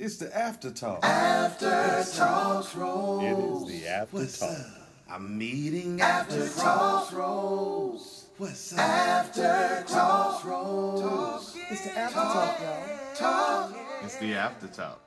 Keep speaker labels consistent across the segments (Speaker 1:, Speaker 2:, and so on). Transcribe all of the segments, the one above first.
Speaker 1: It's the after talk.
Speaker 2: After Talks
Speaker 3: It
Speaker 2: Rose.
Speaker 3: is the after
Speaker 1: What's
Speaker 3: talk.
Speaker 1: up?
Speaker 2: I'm meeting after Talks Rose.
Speaker 1: What's up?
Speaker 2: After Talks Rose.
Speaker 1: It's the after talk, y'all.
Speaker 2: Talk.
Speaker 3: It's the after talk.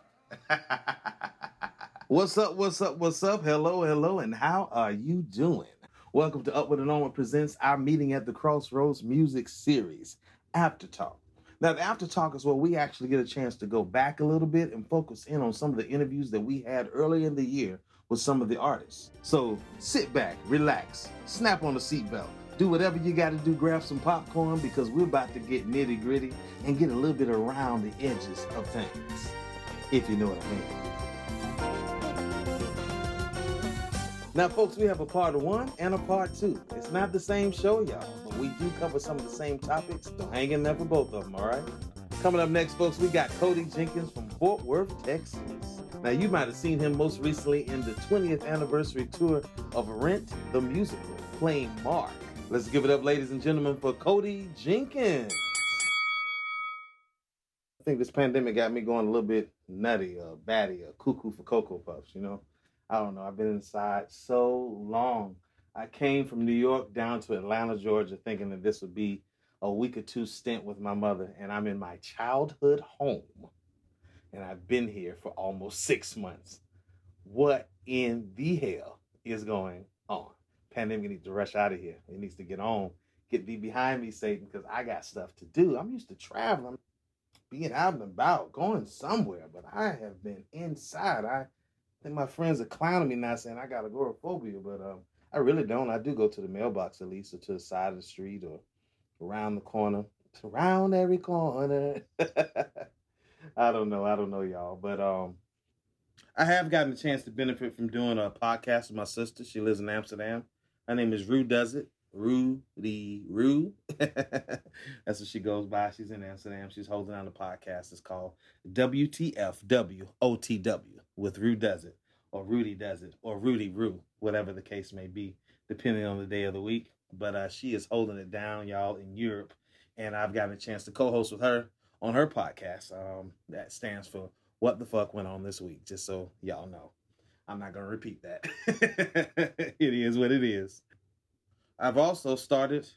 Speaker 4: What's up? What's up? What's up? Hello, hello, and how are you doing? Welcome to Upward and Onward presents our meeting at the Crossroads Music Series, After Talk. Now, the After Talk is where we actually get a chance to go back a little bit and focus in on some of the interviews that we had earlier in the year with some of the artists. So sit back, relax, snap on the seatbelt, do whatever you got to do, grab some popcorn because we're about to get nitty gritty and get a little bit around the edges of things, if you know what I mean. Now, folks, we have a part one and a part two. It's not the same show, y'all, but we do cover some of the same topics. So hang in there for both of them, all right? Coming up next, folks, we got Cody Jenkins from Fort Worth, Texas. Now, you might have seen him most recently in the 20th anniversary tour of Rent the Musical, playing Mark. Let's give it up, ladies and gentlemen, for Cody Jenkins. I think this pandemic got me going a little bit nutty, or batty, or cuckoo for Cocoa Puffs, you know? I don't know. I've been inside so long. I came from New York down to Atlanta, Georgia, thinking that this would be a week or two stint with my mother, and I'm in my childhood home, and I've been here for almost six months. What in the hell is going on? Pandemic needs to rush out of here. It needs to get on. Get thee behind me, Satan, because I got stuff to do. I'm used to traveling, being out and about, going somewhere, but I have been inside. I Think my friends are clowning me now saying I got agoraphobia, but um, I really don't. I do go to the mailbox at least, or to the side of the street, or around the corner, It's around every corner. I don't know. I don't know, y'all, but um, I have gotten a chance to benefit from doing a podcast with my sister. She lives in Amsterdam. Her name is Rue Does It. Rudy Rue. That's what she goes by. She's in Amsterdam. She's holding down the podcast. It's called WTFWOTW with Rue Does It, or Rudy Does It, or Rudy Rue, whatever the case may be, depending on the day of the week. But uh, she is holding it down, y'all, in Europe. And I've gotten a chance to co host with her on her podcast. Um, that stands for What the Fuck Went On This Week, just so y'all know. I'm not going to repeat that. it is what it is. I've also started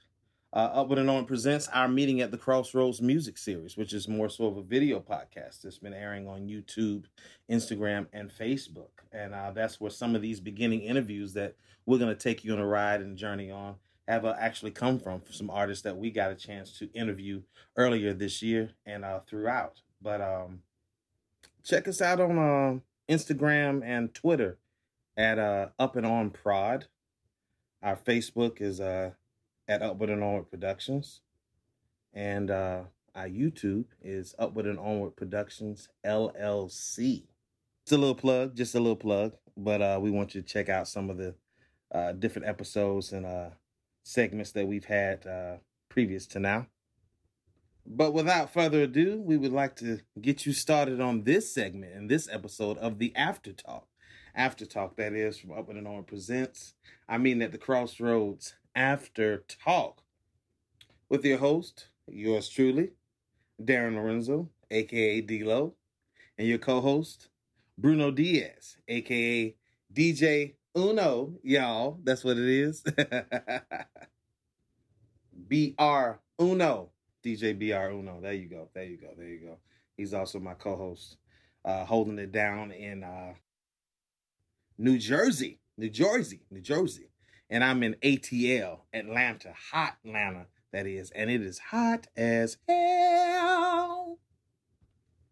Speaker 4: uh, Upward and On presents our meeting at the Crossroads music series, which is more so of a video podcast that's been airing on YouTube, Instagram, and Facebook. And uh, that's where some of these beginning interviews that we're going to take you on a ride and journey on have uh, actually come from for some artists that we got a chance to interview earlier this year and uh, throughout. But um, check us out on uh, Instagram and Twitter at uh, Up and On Prod. Our Facebook is uh, at Upward and Onward Productions. And uh, our YouTube is Upward and Onward Productions LLC. It's a little plug, just a little plug, but uh, we want you to check out some of the uh, different episodes and uh, segments that we've had uh, previous to now. But without further ado, we would like to get you started on this segment in this episode of the After Talk. After Talk, that is, from Upward and Onward Presents. I mean, at the Crossroads After Talk with your host, yours truly, Darren Lorenzo, aka D-Lo, and your co-host, Bruno Diaz, aka DJ Uno, y'all. That's what it is. BR Uno. DJ BR Uno. There you go. There you go. There you go. He's also my co-host, uh, holding it down in uh, New Jersey, New Jersey, New Jersey. And I'm in ATL, Atlanta, hot Atlanta, that is. And it is hot as hell.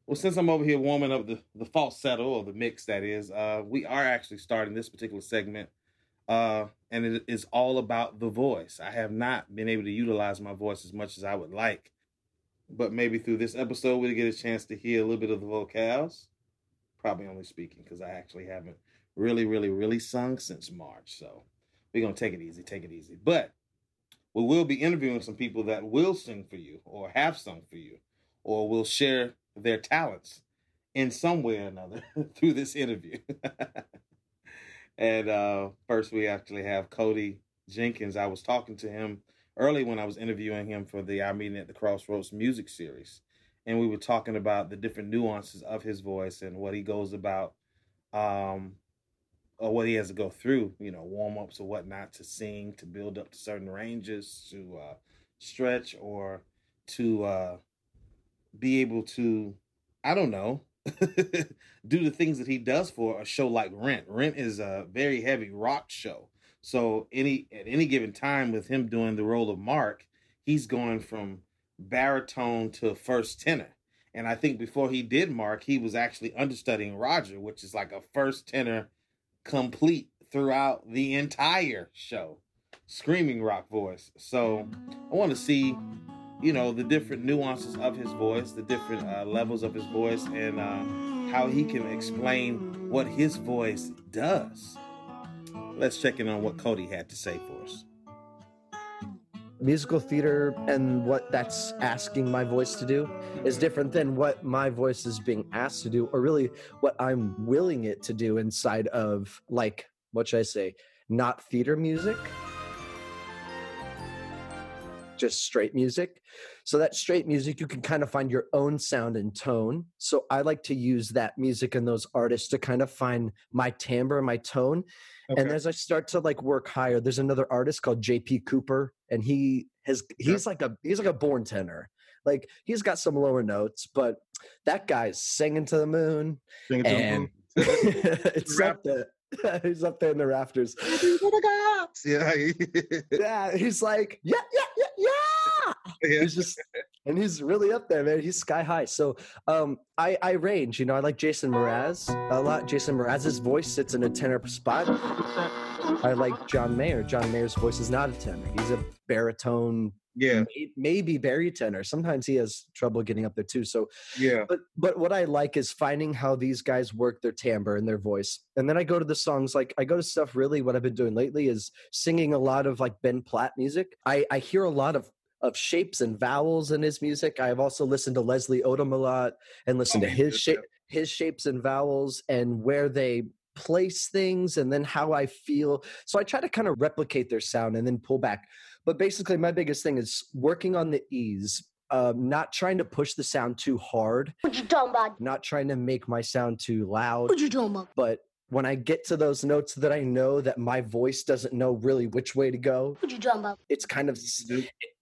Speaker 4: Well, since I'm over here warming up the, the falsetto or the mix, that is, uh, we are actually starting this particular segment. Uh, and it is all about the voice. I have not been able to utilize my voice as much as I would like. But maybe through this episode, we'll get a chance to hear a little bit of the vocals. Probably only speaking because I actually haven't really, really, really sung since March. So we're to take it easy, take it easy. But we will be interviewing some people that will sing for you or have sung for you or will share their talents in some way or another through this interview. and uh, first, we actually have Cody Jenkins. I was talking to him early when I was interviewing him for the Our Meeting at the Crossroads music series. and we were talking about the different nuances of his voice and what he goes about, um, or what he has to go through. You know, warm ups or whatnot to sing, to build up to certain ranges, to uh, stretch, or to uh, be able to, I don't know, do the things that he does for a show like Rent. Rent is a very heavy rock show. So any at any given time with him doing the role of Mark, he's going from baritone to first tenor. And I think before he did Mark, he was actually understudying Roger, which is like a first tenor complete throughout the entire show. Screaming rock voice. So I want to see, you know, the different nuances of his voice, the different uh, levels of his voice, and uh, how he can explain what his voice does. Let's check in on what Cody had to say for us
Speaker 3: musical theater and what that's asking my voice to do is mm-hmm. different than what my voice is being asked to do or really what i'm willing it to do inside of like what should i say not theater music. Just straight music so that straight music you can kind of find your own sound and tone so i like to use that music and those artists to kind of find my timbre and my tone Okay. And as I start to like work higher, there's another artist called JP Cooper, and he has he's like a he's like a born tenor. Like he's got some lower notes, but that guy's singing to the moon, singing and the moon. it's up there. he's up there in the rafters. yeah, yeah. He's like, yeah, yeah, yeah, yeah. He's just and he's really up there, man. He's sky high. So um, I, I range. You know, I like Jason Mraz a lot. Jason Mraz's voice sits in a tenor spot. I like John Mayer. John Mayer's voice is not a tenor. He's a baritone.
Speaker 4: Yeah,
Speaker 3: maybe baritone. Sometimes he has trouble getting up there too. So
Speaker 4: yeah.
Speaker 3: But but what I like is finding how these guys work their timbre and their voice, and then I go to the songs. Like I go to stuff. Really, what I've been doing lately is singing a lot of like Ben Platt music. I I hear a lot of of shapes and vowels in his music. I have also listened to Leslie Odom a lot and listened oh, to his shape, his shapes and vowels and where they place things and then how I feel. So I try to kind of replicate their sound and then pull back. But basically, my biggest thing is working on the ease. Um, not trying to push the sound too hard.
Speaker 5: What you talking about?
Speaker 3: Not trying to make my sound too loud.
Speaker 5: What you talking about?
Speaker 3: But when I get to those notes that I know that my voice doesn't know really which way to go.
Speaker 5: What you talking about?
Speaker 3: It's kind of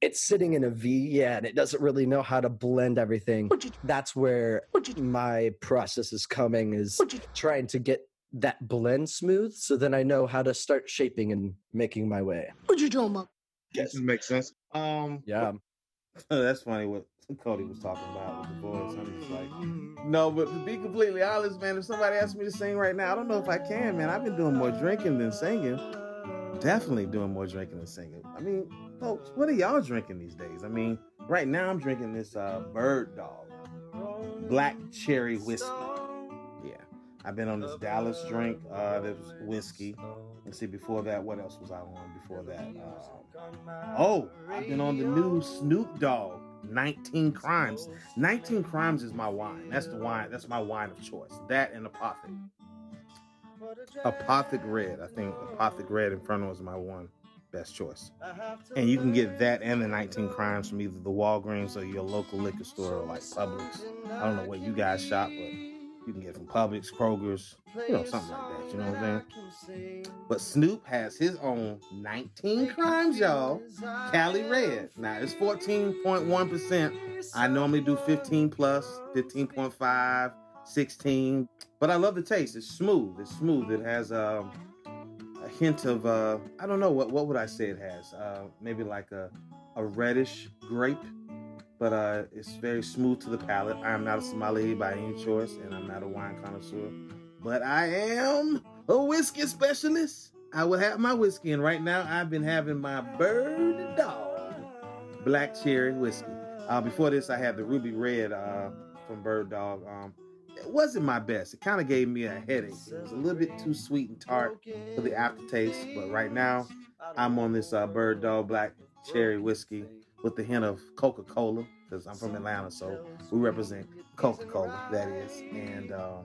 Speaker 3: it's sitting in a V, yeah, and it doesn't really know how to blend everything. You, That's where you, my process is coming is you, trying to get that blend smooth so then I know how to start shaping and making my way.
Speaker 5: What you talking about?
Speaker 4: Yes, it makes sense. Um
Speaker 3: yeah.
Speaker 4: That's funny what Cody was talking about with the voice. I'm just like, no, but to be completely honest, man, if somebody asked me to sing right now, I don't know if I can, man. I've been doing more drinking than singing. Definitely doing more drinking than singing. I mean, folks, what are y'all drinking these days? I mean, right now I'm drinking this uh, Bird Dog Black Cherry Whiskey. Yeah, I've been on this Dallas drink. Uh, that was whiskey. Let's see, before that, what else was I on before that? Uh, oh, I've been on the new Snoop Dogg 19 Crimes. 19 Crimes is my wine. That's the wine. That's my wine of choice. That and Apothic. Apothic Red. I think Apothic Red Inferno is my one best choice. And you can get that and the 19 Crimes from either the Walgreens or your local liquor store or like Publix. I don't know where you guys shop, but you can get from Publix, Kroger's, you know, something like that. You know what I'm saying? But Snoop has his own 19 crimes, y'all. Cali Red. Now it's 14.1%. I normally do 15 plus, 15.5, 16. But I love the taste. It's smooth. It's smooth. It has um, a hint of uh, I don't know what what would I say it has? Uh, maybe like a a reddish grape but uh, it's very smooth to the palate. I am not a sommelier by any choice, and I'm not a wine connoisseur, but I am a whiskey specialist. I will have my whiskey, and right now I've been having my Bird Dog Black Cherry Whiskey. Uh, before this, I had the Ruby Red uh, from Bird Dog. Um, it wasn't my best. It kind of gave me a headache. It was a little bit too sweet and tart for the aftertaste, but right now I'm on this uh, Bird Dog Black Cherry Whiskey with the hint of Coca Cola because I'm from Atlanta, so we represent Coca Cola. That is, and um,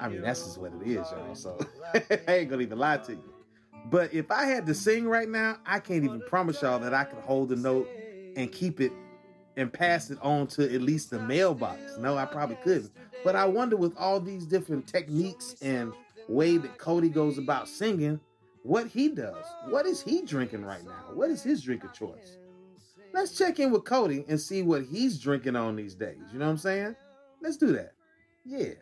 Speaker 4: I mean that's just what it is, y'all. So I ain't gonna even lie to you. But if I had to sing right now, I can't even promise y'all that I could hold a note and keep it
Speaker 6: and pass it on to at least the mailbox. No, I probably couldn't. But I wonder with all these different techniques and way that Cody goes about singing, what he does. What is he drinking right now? What is his drink of choice? Let's check in with Cody and see what he's drinking on these days. You know what I'm saying? Let's do that. Yeah.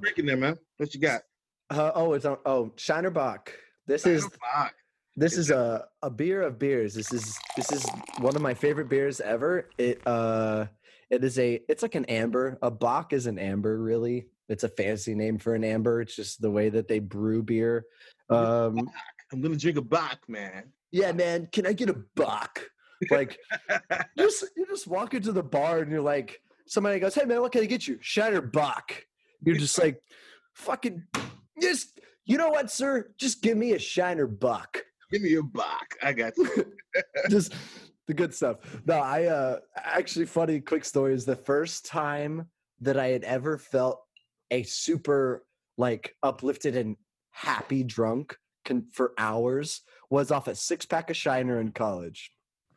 Speaker 4: Drinking there, man. What you got?
Speaker 3: Uh, oh, it's on. Oh, Shiner Bock. This is
Speaker 4: Fuck.
Speaker 3: this is a a beer of beers. This is this is one of my favorite beers ever. It uh it is a it's like an amber. A Bock is an amber, really. It's a fancy name for an amber. It's just the way that they brew beer. Um
Speaker 4: I'm gonna drink a Bock, man.
Speaker 3: yeah, man, can I get a Bock? Like just you just walk into the bar and you're like somebody goes, "Hey man, what can I get you?" Shiner Bock. You're just like fucking just you know what, sir? Just give me a Shiner buck.
Speaker 4: Give me a buck. I got you.
Speaker 3: just the good stuff. No, I uh actually funny quick story is the first time that I had ever felt a super like uplifted and happy drunk con- for hours was off a six pack of Shiner in college.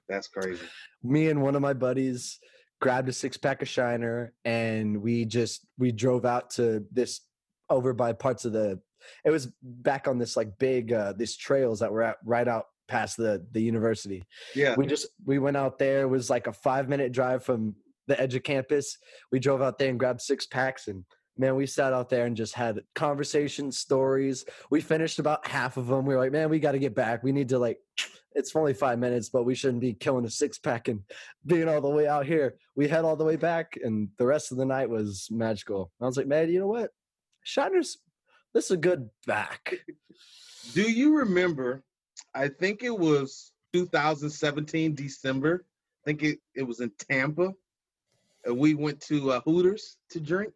Speaker 4: That's crazy.
Speaker 3: Me and one of my buddies grabbed a six pack of Shiner and we just we drove out to this over by parts of the it was back on this like big uh these trails that were at right out past the the university
Speaker 4: Yeah.
Speaker 3: we just we went out there it was like a five minute drive from the edge of campus we drove out there and grabbed six packs and man we sat out there and just had conversations stories we finished about half of them we were like man we got to get back we need to like it's only five minutes but we shouldn't be killing a six pack and being all the way out here we head all the way back and the rest of the night was magical i was like man you know what shiner's this is a good back
Speaker 4: Do you remember? I think it was 2017 December. I think it, it was in Tampa. And we went to uh, Hooters to drink.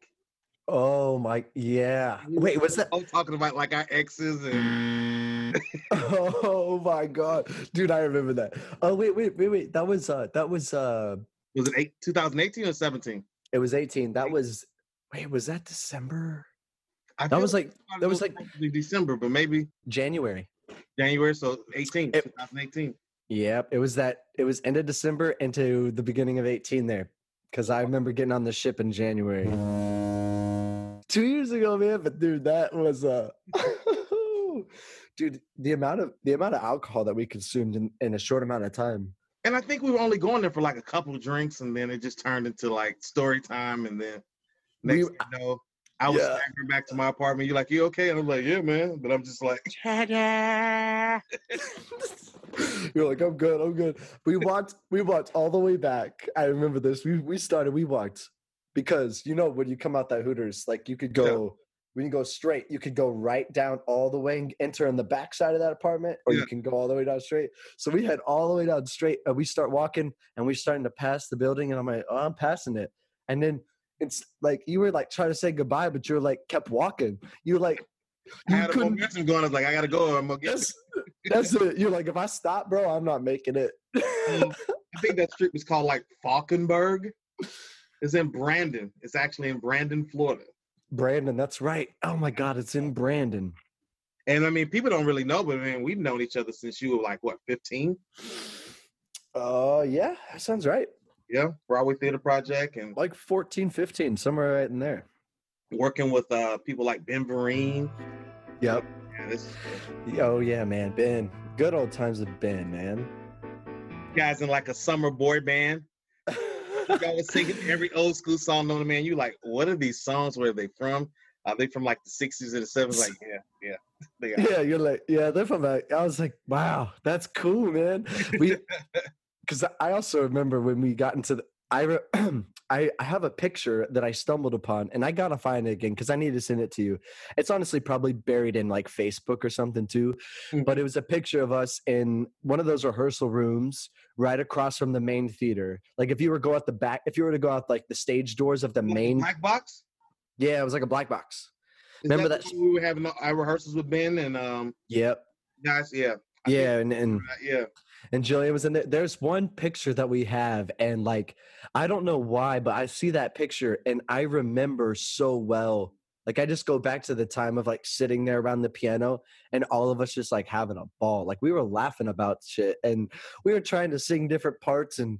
Speaker 3: Oh my yeah. Wait was that
Speaker 4: I was talking about like our exes and
Speaker 3: oh my god. Dude i remember that. Oh wait wait wait wait. That was uh that was uh
Speaker 4: was it eight, 2018 or 17?
Speaker 3: it was 18 that was wait was that december?
Speaker 4: I
Speaker 3: that was like that was like
Speaker 4: December, but maybe
Speaker 3: january.
Speaker 4: January. So 18,
Speaker 3: It-
Speaker 4: 2018.
Speaker 3: yep it was that it was end of december into the beginning of 18 there because i remember getting on the ship in january two years ago man but dude that was uh dude the amount of the amount of alcohol that we consumed in, in a short amount of time
Speaker 4: And I think we were only going there for like a couple of drinks, and then it just turned into like story time. And then
Speaker 3: We-
Speaker 4: next thing you know, I was
Speaker 3: Yeah.
Speaker 4: staggering back to my apartment. You're like, "You okay?" And I'm like, "Yeah, man." But I'm just like,
Speaker 3: You're like, I'm good, I'm good. We walked, we walked all the way back. I remember this. We we started, we walked because you know when you come out that Hooters, like you could go when you go straight, you could go right down all the way and enter on the back side of that apartment, or you can go all the way down straight. So we head all the way down straight, and we start walking, and we're starting to pass the building, and I'm like, oh, I'm passing it, and then it's like you were like trying to say goodbye, but you're like kept walking. You were like
Speaker 4: I
Speaker 3: you
Speaker 4: had a
Speaker 3: couldn't
Speaker 4: momentum going. I was like, "I gotta go." I'm gonna
Speaker 3: that's, that's it. You're like, if I stop, bro, I'm not making it.
Speaker 4: Um, I think that street was called like Falkenburg. It's in Brandon. It's actually in Brandon, Florida.
Speaker 3: Brandon, that's right. Oh my God, it's in Brandon.
Speaker 4: And I mean, people don't really know, but I man, we've known each other since you were like what, 15?
Speaker 3: Oh, yeah, that sounds right.
Speaker 4: Yeah, Broadway Theater Project, and
Speaker 3: Like 14, 15, somewhere right in there.
Speaker 4: working with uh people like Ben Vereen.
Speaker 3: Yep.
Speaker 4: Yeah, this
Speaker 3: Oh, yeah, man. Ben. Good old times with Ben, man.
Speaker 4: guys in like a summer boy band. Y'all was singing every old school song known to man. You like, what are these songs? Where are they from? Are they from like the 60s or the 70s? Like, yeah, yeah.
Speaker 3: Yeah, you're like, yeah, they're from like, I was like, wow, that's cool, man. We, because I also remember when we got into the, I, re, I, I have a picture that I stumbled upon, and I gotta find it again because I need to send it to you. It's honestly probably buried in like Facebook or something too,
Speaker 4: Mm.
Speaker 3: but it was a picture of us in one of those rehearsal rooms right across from the main theater. Like if you were to go out the back, if you were to go out like the stage doors of the
Speaker 4: Like
Speaker 3: main,
Speaker 4: Black Box?
Speaker 3: yeah, it was like a black box.
Speaker 4: Is
Speaker 3: Remember
Speaker 4: that
Speaker 3: that-
Speaker 4: we were having our rehearsals with Ben and um
Speaker 3: Yep.
Speaker 4: guys? Yeah. I
Speaker 3: Yeah, and, and
Speaker 4: uh, yeah.
Speaker 3: And Jillian was in there. There's one picture that we have, and like I don't know why, but I see that picture and I remember so well. Like I just go back to the time of like sitting there around the piano and all of us just like having a ball. Like we were laughing about shit and we were trying to sing different parts and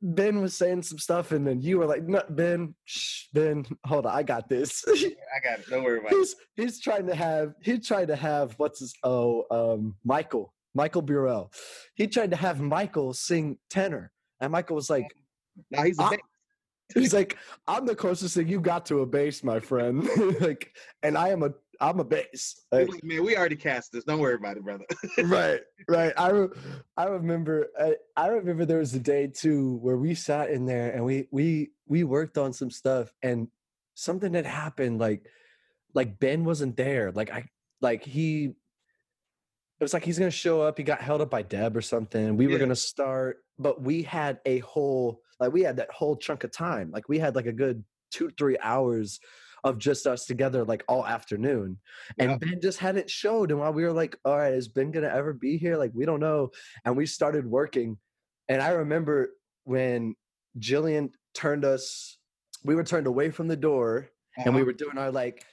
Speaker 3: Ben was saying some stuff, and then you were like, "No, Ben, shh, Ben, hold on, I got this."
Speaker 5: I got it. Don't worry about it.
Speaker 3: he's he's trying to have he's trying to have what's his oh um Michael Michael Burrell. He tried to have Michael sing tenor, and Michael was like,
Speaker 5: Now he's a
Speaker 3: Ah.
Speaker 5: bass.
Speaker 3: he's like, "I'm the closest thing you got to a bass, my friend." like, and I am a I'm a bass. Like,
Speaker 5: like, man, we already cast this. Don't worry about it, brother.
Speaker 3: right right i re- i remember I, I remember there was a day too where we sat in there and we we we worked on some stuff and something had happened like like ben wasn't there like i like he it was like he's gonna show up he got held up by deb or something we were gonna start but we had a whole like we had that whole chunk of time like we had like a good two three hours of just us together like all afternoon and
Speaker 5: Yeah.
Speaker 3: Ben just hadn't showed. And while we were like, all right, is Ben gonna ever be here? Like, we don't know. And we started working. And I remember when Jillian turned us, we were turned away from the door and we
Speaker 5: Uh-huh.
Speaker 3: were doing our like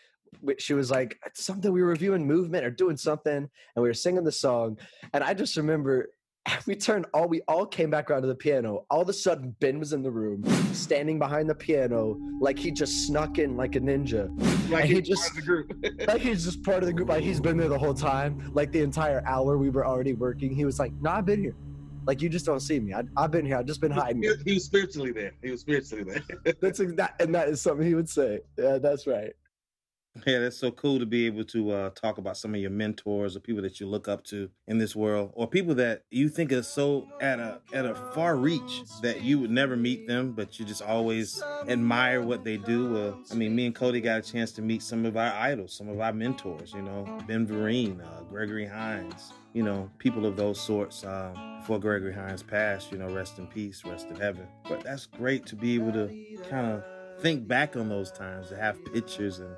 Speaker 3: she was like something we were reviewing movement or doing something and we were singing the song. And i just remember we turned all we all came back around to the piano. All of a sudden ben was in the room standing behind the piano like he just snuck in like a ninja.
Speaker 5: Like
Speaker 3: he just-
Speaker 5: part of the group.
Speaker 3: like he's just part of the group. Like he's been there the whole time. Like the entire hour we were already working he was like no i've been here. Like you just don't see me. I, i've been here. I've just been hiding.
Speaker 5: he, was spiritually there. He was spiritually there.
Speaker 3: that's that, and that is something he would say. Yeah that's right
Speaker 4: Yeah, that's so cool to be able to uh, talk about some of your mentors or people that you look up to in this world, or people that you think are so at a at a far reach that you would never meet them, but you just always admire what they do. Well, I mean, me and Cody got a chance to meet some of our idols, some of our mentors. You know, Ben Vereen, uh, Gregory Hines. You know, people of those sorts. Um, before Gregory Hines passed, you know, rest in peace, rest in heaven. But that's great to be able to kind of think back on those times, to have pictures and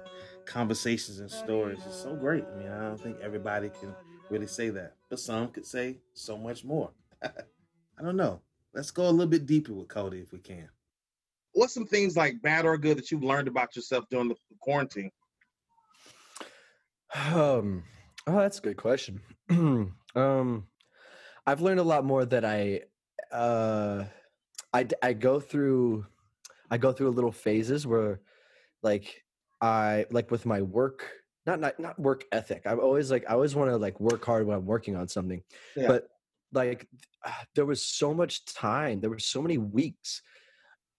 Speaker 4: conversations and stories is so great. I mean, I don't think everybody can really say that, but some could say so much more. I don't know. Let's go a little bit deeper with Cody if we can.
Speaker 5: What's some things like bad or good that you've learned about yourself during the quarantine?
Speaker 3: Um, oh, that's a good question. um, I've learned a lot more that I, uh, I, d- I go through, I go through a little phases where, like, I like with my work, not not not work ethic. I'm always like I always want to like work hard when I'm working on something,
Speaker 5: Yeah.
Speaker 3: but like ah, there was so much time, there were so many weeks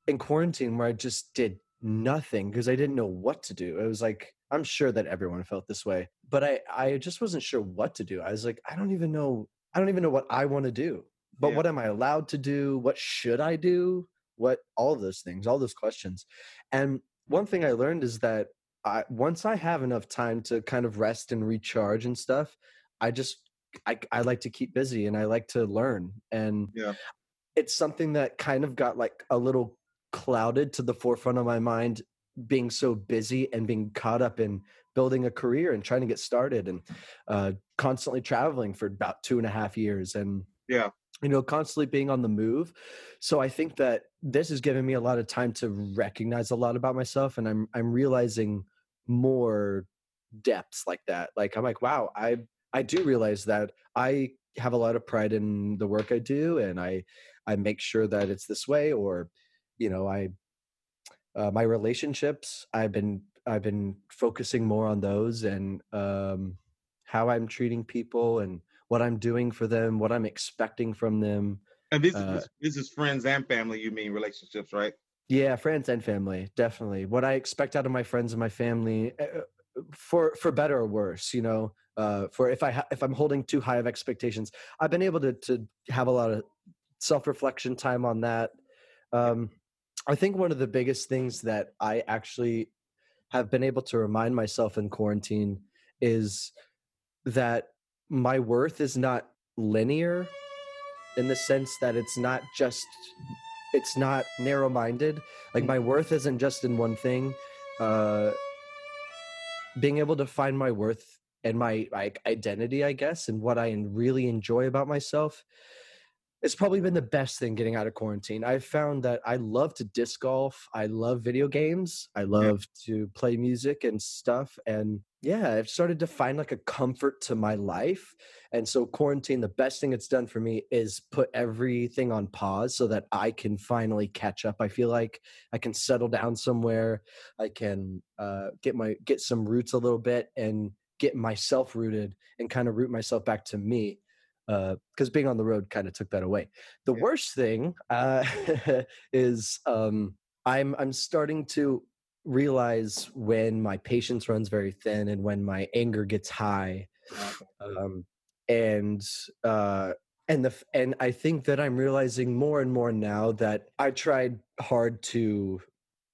Speaker 3: in quarantine where I just did nothing because I didn't know what to do. It was like I'm sure that everyone felt this way, but I I just wasn't sure what to do. I was like I don't even know I don't even know what I want to do. But
Speaker 5: Yeah.
Speaker 3: what am I allowed to do? What should I do? What all of those things, all those questions. And one thing I learned is that I once I have enough time to kind of rest and recharge and stuff, I just I I like to keep busy and I like to learn and
Speaker 5: Yeah.
Speaker 3: it's something that kind of got like a little clouded to the forefront of my mind being so busy and being caught up in building a career and trying to get started and uh, constantly traveling for about two and a half years and
Speaker 5: Yeah.
Speaker 3: You know constantly being on the move. So i think that this has given me a lot of time to recognize a lot about myself and i'm i'm realizing more depths like that. Like i'm like wow i i do realize that i have a lot of pride in the work i do and i i make sure that it's this way or you know i uh, my relationships i've been i've been focusing more on those and um how i'm treating people and what i'm doing for them what i'm expecting from them
Speaker 5: And this,
Speaker 3: Uh,
Speaker 5: is this is friends and family. You mean relationships, right?
Speaker 3: yeah friends and family definitely what i expect out of my friends and my family uh, for for better or worse you know uh for if i ha- if i'm holding too high of expectations i've been able to to have a lot of self-reflection time on that um i think one of the biggest things that i actually have been able to remind myself in quarantine is that my worth is not linear in the sense that it's not just it's not narrow minded like my worth isn't just in one thing uh being able to find my worth and my like identity i guess and what i really enjoy about myself it's probably been the best thing getting out of quarantine. I've found that i love to disc golf i love video games i love to play music and stuff and yeah, I've started to find like a comfort to my life. And so quarantine, the best thing it's done for me is put everything on pause so that I can finally catch up. I feel like I can settle down somewhere. I can uh, get my get some roots a little bit and get myself rooted and kind of root myself back to me. Because uh, being on the road kind of took that away. The
Speaker 5: Yeah.
Speaker 3: worst thing uh, is um, I'm I'm starting to realize when my patience runs very thin and when my anger gets high um, and uh, and the and I think that I'm realizing more and more now that I tried hard to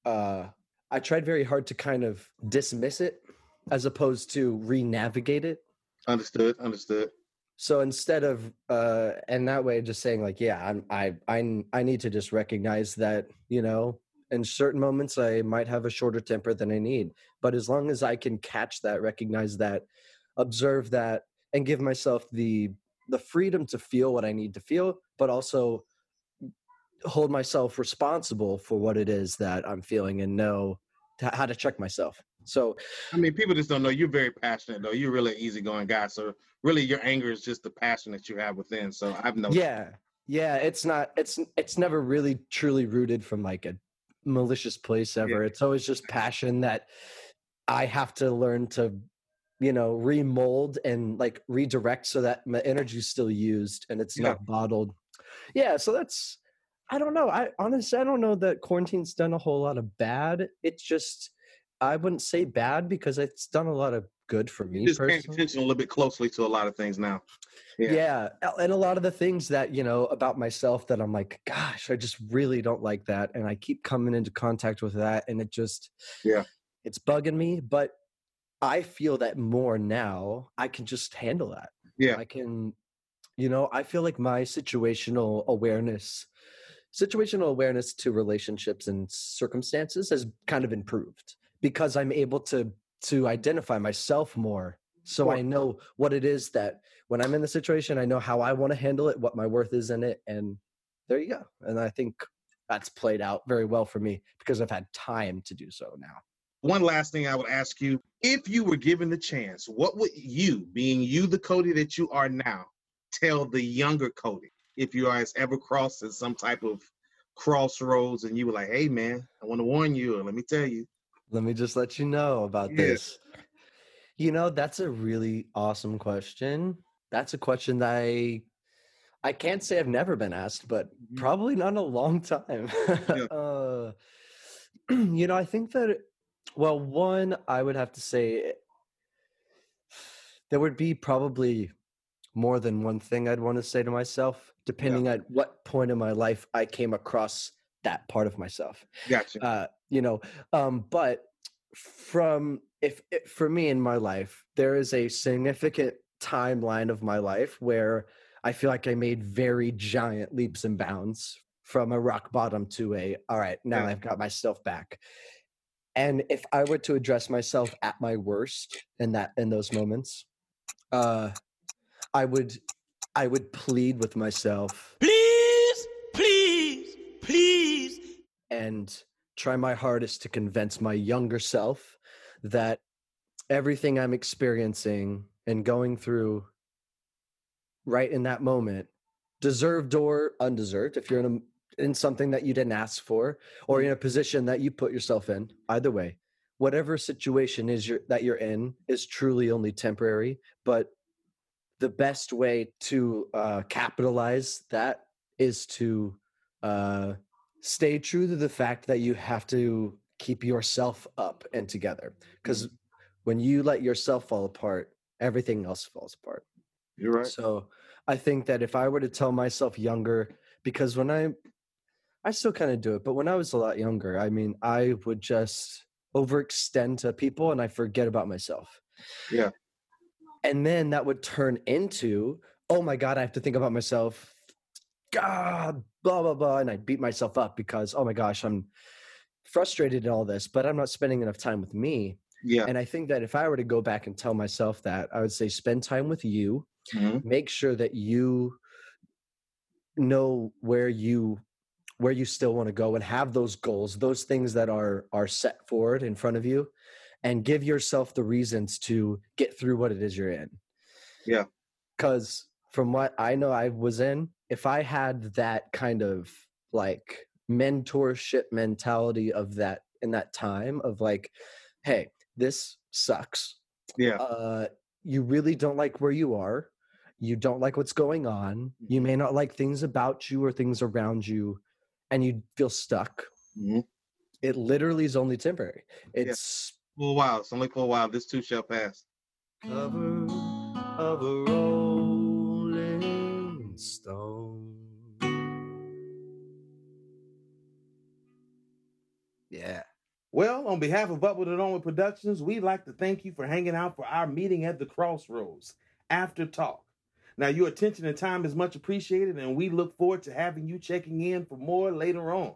Speaker 3: uh, I tried very hard to kind of dismiss it as opposed to re-navigate it.
Speaker 5: Understood. Understood.
Speaker 3: So instead of uh, and that way, just saying like, yeah, I'm I I I need to just recognize that you know in certain moments I might have a shorter temper than I need, but as long as I can catch that, recognize that, observe that, and give myself the the freedom to feel what I need to feel, but also hold myself responsible for what it is that I'm feeling and know to, how to check myself. So
Speaker 5: I mean, people just don't know you're very passionate though. You're really an easygoing guy. So really, your anger is just the passion that you have within. So I've noticed.
Speaker 3: yeah, yeah, it's not it's it's never really truly rooted from like a malicious place ever. It's always just passion that I have to learn to you know remold and like redirect so that my energy is still used and it's
Speaker 5: Yeah.
Speaker 3: not bottled. Yeah, so that's I don't know. I honestly I don't know that quarantine's done a whole lot of bad. It's just I wouldn't say bad because it's done a lot of good for me
Speaker 5: You're just paying attention a little bit closely to a lot of things now. Yeah.
Speaker 3: Yeah. And a lot of the things that, you know, about myself that I'm like, gosh, I just really don't like that. And I keep coming into contact with that. And it just,
Speaker 5: Yeah.
Speaker 3: it's bugging me. But I feel that more now, I can just handle that.
Speaker 5: Yeah.
Speaker 3: I can, you know, I feel like my situational awareness, situational awareness to relationships and circumstances has kind of improved because I'm able to to identify myself more so I know what it is that when I'm in the situation, I know how I want to handle it, what my worth is in it, and there you go. And I think that's played out very well for me because I've had time to do so now.
Speaker 5: One last thing I would ask you: If you were given the chance, what would you, being you, the Cody that you are now, tell the younger Cody if you guys ever crossed at some type of crossroads and you were like, "Hey, man, I want to warn you, or let me tell you."
Speaker 3: Let me just let you know about
Speaker 5: Yeah.
Speaker 3: this. You know, that's a really awesome question. That's a question that I I can't say I've never been asked, but
Speaker 5: Mhm.
Speaker 3: probably not in a long time.
Speaker 5: Yeah.
Speaker 3: uh, you know, I think that well, one, I would have to say there would be probably more than one thing I'd want to say to myself, depending at what point in my life I came across that part of myself
Speaker 5: Gotcha.
Speaker 3: uh, you know um but from if, if for me in my life there is a significant timeline of my life where i feel like i made very giant leaps and bounds from a rock bottom to a all right now
Speaker 5: Yeah.
Speaker 3: i've got myself back and if i were to address myself at my worst in that in those moments uh i would i would plead with myself
Speaker 7: Please, please, please.
Speaker 3: and try my hardest to convince my younger self that everything I'm experiencing and going through right in that moment, deserved or undeserved, if you're in a in something that you didn't ask for or in a position that you put yourself in, either way, whatever situation is your, that you're in is truly only temporary. But the best way to uh, capitalize that is to uh, stay true to the fact that you have to keep yourself up and together because mm. when you let yourself fall apart everything else falls apart
Speaker 5: You're right.
Speaker 3: so i think that if i were to tell myself younger because when i i still kind of do it but when i was a lot younger i mean i would just overextend to people and i forget about myself
Speaker 5: Yeah.
Speaker 3: and then that would turn into oh my god i have to think about myself god blah blah blah and i beat myself up because oh my gosh i'm frustrated in all this but i'm not spending enough time with me
Speaker 5: Yeah.
Speaker 3: and i think that if i were to go back and tell myself that i would say spend time with you
Speaker 5: Mhm.
Speaker 3: make sure that you know where you where you still want to go and have those goals those things that are are set forward in front of you and give yourself the reasons to get through what it is you're in.
Speaker 5: Yeah.
Speaker 3: Because from what I know I was in, if I had that kind of like mentorship mentality of that in that time of like, hey, this sucks.
Speaker 5: Yeah.
Speaker 3: Uh, you really don't like where you are. You don't like what's going on. You
Speaker 5: Mm-hmm.
Speaker 3: may not like things about you or things around you, and you feel stuck.
Speaker 5: Mhm.
Speaker 3: It literally is only temporary. It's
Speaker 5: For a while. It's only for a while. This too shall pass.
Speaker 3: cover of a stone. Yeah.
Speaker 4: Well, on behalf of It On With Productions, we'd like to thank you for hanging out for our meeting at the Crossroads after talk. Now, your attention and time is much appreciated, and we look forward to having you checking in for more later on.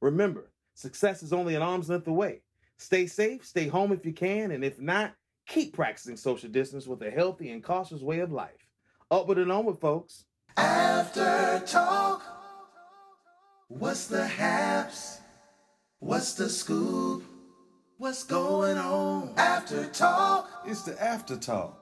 Speaker 4: Remember, success is only an arm's length away. Stay safe, stay home if you can, and if not, keep practicing social distance with a healthy and cautious way of life. Upward and Onward folks.
Speaker 2: After talk. What's the haps? What's the scoop? What's going on after talk?
Speaker 1: It's the after talk.